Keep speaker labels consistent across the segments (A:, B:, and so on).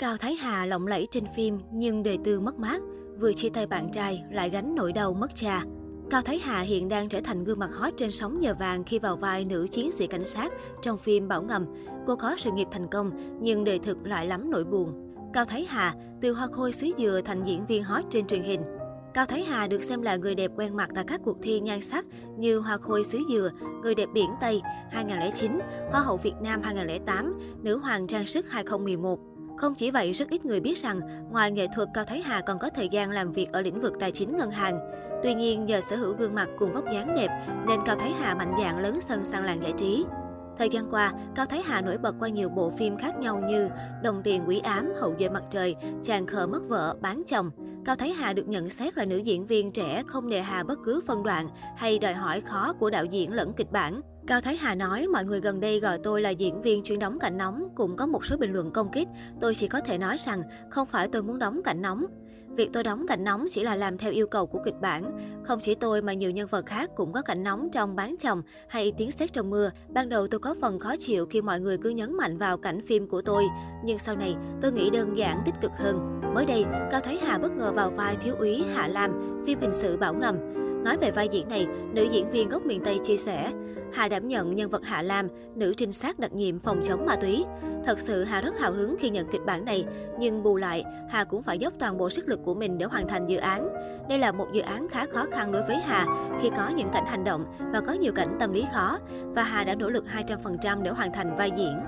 A: Cao Thái Hà lộng lẫy trên phim nhưng đời tư mất mát, vừa chia tay bạn trai lại gánh nỗi đau mất cha. Cao Thái Hà hiện đang trở thành gương mặt hot trên sóng nhờ vàng khi vào vai nữ chiến sĩ cảnh sát trong phim Bảo Ngầm. Cô có sự nghiệp thành công nhưng đời thực lại lắm nỗi buồn. Cao Thái Hà từ hoa khôi xứ dừa thành diễn viên hot trên truyền hình. Cao Thái Hà được xem là người đẹp quen mặt tại các cuộc thi nhan sắc như Hoa Khôi xứ Dừa, Người đẹp biển Tây 2009, Hoa hậu Việt Nam 2008, Nữ hoàng trang sức 2011. Không chỉ vậy, rất ít người biết rằng ngoài nghệ thuật, Cao Thái Hà còn có thời gian làm việc ở lĩnh vực tài chính ngân hàng. Tuy nhiên, nhờ sở hữu gương mặt cùng vóc dáng đẹp nên Cao Thái Hà mạnh dạn lớn sân sang làng giải trí. Thời gian qua, Cao Thái Hà nổi bật qua nhiều bộ phim khác nhau như Đồng tiền quỷ ám, Hậu duệ mặt trời, Chàng khờ mất vợ, Bán chồng. Cao Thái Hà được nhận xét là nữ diễn viên trẻ không nề hà bất cứ phân đoạn hay đòi hỏi khó của đạo diễn lẫn kịch bản. Cao Thái Hà nói, mọi người gần đây gọi tôi là diễn viên chuyên đóng cảnh nóng, cũng có một số bình luận công kích. Tôi chỉ có thể nói rằng, không phải tôi muốn đóng cảnh nóng. Việc tôi đóng cảnh nóng chỉ là làm theo yêu cầu của kịch bản. Không chỉ tôi mà nhiều nhân vật khác cũng có cảnh nóng trong bán chồng hay tiếng sét trong mưa. Ban đầu tôi có phần khó chịu khi mọi người cứ nhấn mạnh vào cảnh phim của tôi. Nhưng sau này, tôi nghĩ đơn giản tích cực hơn. Mới đây, Cao Thái Hà bất ngờ vào vai thiếu úy Hạ Lam, phim hình sự Bảo Ngầm. Nói về vai diễn này, nữ diễn viên gốc miền Tây chia sẻ, Hà đảm nhận nhân vật Hạ Lam, nữ trinh sát đặc nhiệm phòng chống ma túy. Thật sự Hà rất hào hứng khi nhận kịch bản này, nhưng bù lại, Hà cũng phải dốc toàn bộ sức lực của mình để hoàn thành dự án. Đây là một dự án khá khó khăn đối với Hà khi có những cảnh hành động và có nhiều cảnh tâm lý khó, và Hà đã nỗ lực 200% để hoàn thành vai diễn.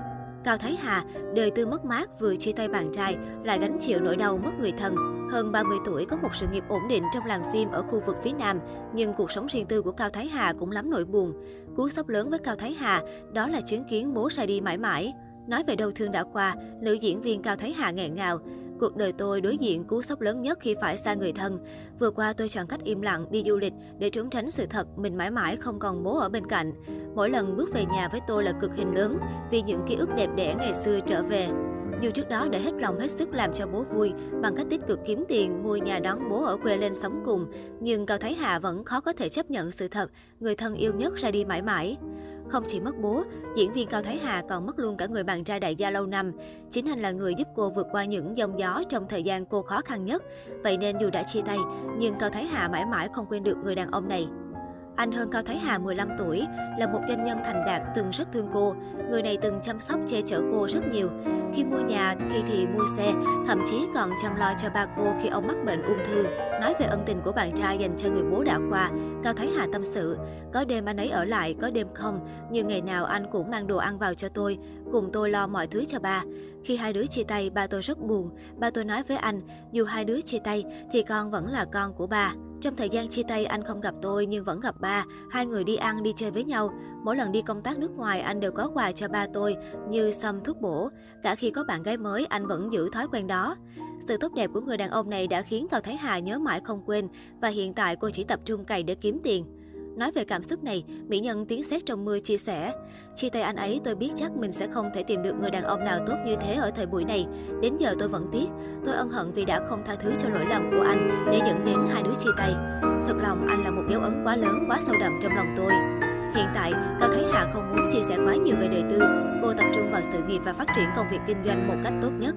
A: Cao Thái Hà, đời tư mất mát vừa chia tay bạn trai, lại gánh chịu nỗi đau mất người thân. Hơn 30 tuổi có một sự nghiệp ổn định trong làng phim ở khu vực phía Nam, nhưng cuộc sống riêng tư của Cao Thái Hà cũng lắm nỗi buồn. Cú sốc lớn với Cao Thái Hà đó là chứng kiến bố ra đi mãi mãi. Nói về đau thương đã qua, nữ diễn viên Cao Thái Hà nghẹn ngào. Cuộc đời tôi đối diện cú sốc lớn nhất khi phải xa người thân. Vừa qua tôi chọn cách im lặng đi du lịch để trốn tránh sự thật mình mãi mãi không còn bố ở bên cạnh. Mỗi lần bước về nhà với tôi là cực hình lớn vì những ký ức đẹp đẽ ngày xưa trở về. Dù trước đó đã hết lòng hết sức làm cho bố vui bằng cách tích cực kiếm tiền mua nhà đón bố ở quê lên sống cùng, nhưng Cao Thái Hà vẫn khó có thể chấp nhận sự thật người thân yêu nhất ra đi mãi mãi. Không chỉ mất bố, diễn viên Cao Thái Hà còn mất luôn cả người bạn trai đại gia lâu năm. Chính anh là người giúp cô vượt qua những dòng gió trong thời gian cô khó khăn nhất. Vậy nên dù đã chia tay, nhưng Cao Thái Hà mãi mãi không quên được người đàn ông này. Anh hơn Cao Thái Hà 15 tuổi, là một doanh nhân thành đạt từng rất thương cô. Người này từng chăm sóc che chở cô rất nhiều. Khi mua nhà, khi thì mua xe, thậm chí còn chăm lo cho ba cô khi ông mắc bệnh ung thư. Nói về ân tình của bạn trai dành cho người bố đã qua, Cao Thái Hà tâm sự. Có đêm anh ấy ở lại, có đêm không, nhưng ngày nào anh cũng mang đồ ăn vào cho tôi, cùng tôi lo mọi thứ cho ba. Khi hai đứa chia tay, ba tôi rất buồn. Ba tôi nói với anh, dù hai đứa chia tay thì con vẫn là con của ba. Trong thời gian chia tay, anh không gặp tôi nhưng vẫn gặp ba. Hai người đi ăn, đi chơi với nhau. Mỗi lần đi công tác nước ngoài, anh đều có quà cho ba tôi, như xăm thuốc bổ. Cả khi có bạn gái mới, anh vẫn giữ thói quen đó. Sự tốt đẹp của người đàn ông này đã khiến Cao Thái Hà nhớ mãi không quên và hiện tại cô chỉ tập trung cày để kiếm tiền. Nói về cảm xúc này, mỹ nhân tiếng sét trong mưa chia sẻ. Chia tay anh ấy tôi biết chắc mình sẽ không thể tìm được người đàn ông nào tốt như thế ở thời buổi này. Đến giờ tôi vẫn tiếc. Tôi ân hận vì đã không tha thứ cho lỗi lầm của anh để dẫn đến hai đứa chia tay. Thật lòng anh là một dấu ấn quá lớn, quá sâu đậm trong lòng tôi. Hiện tại, Cao Thái Hà không muốn chia sẻ quá nhiều về đời tư. Cô tập trung vào sự nghiệp và phát triển công việc kinh doanh một cách tốt nhất.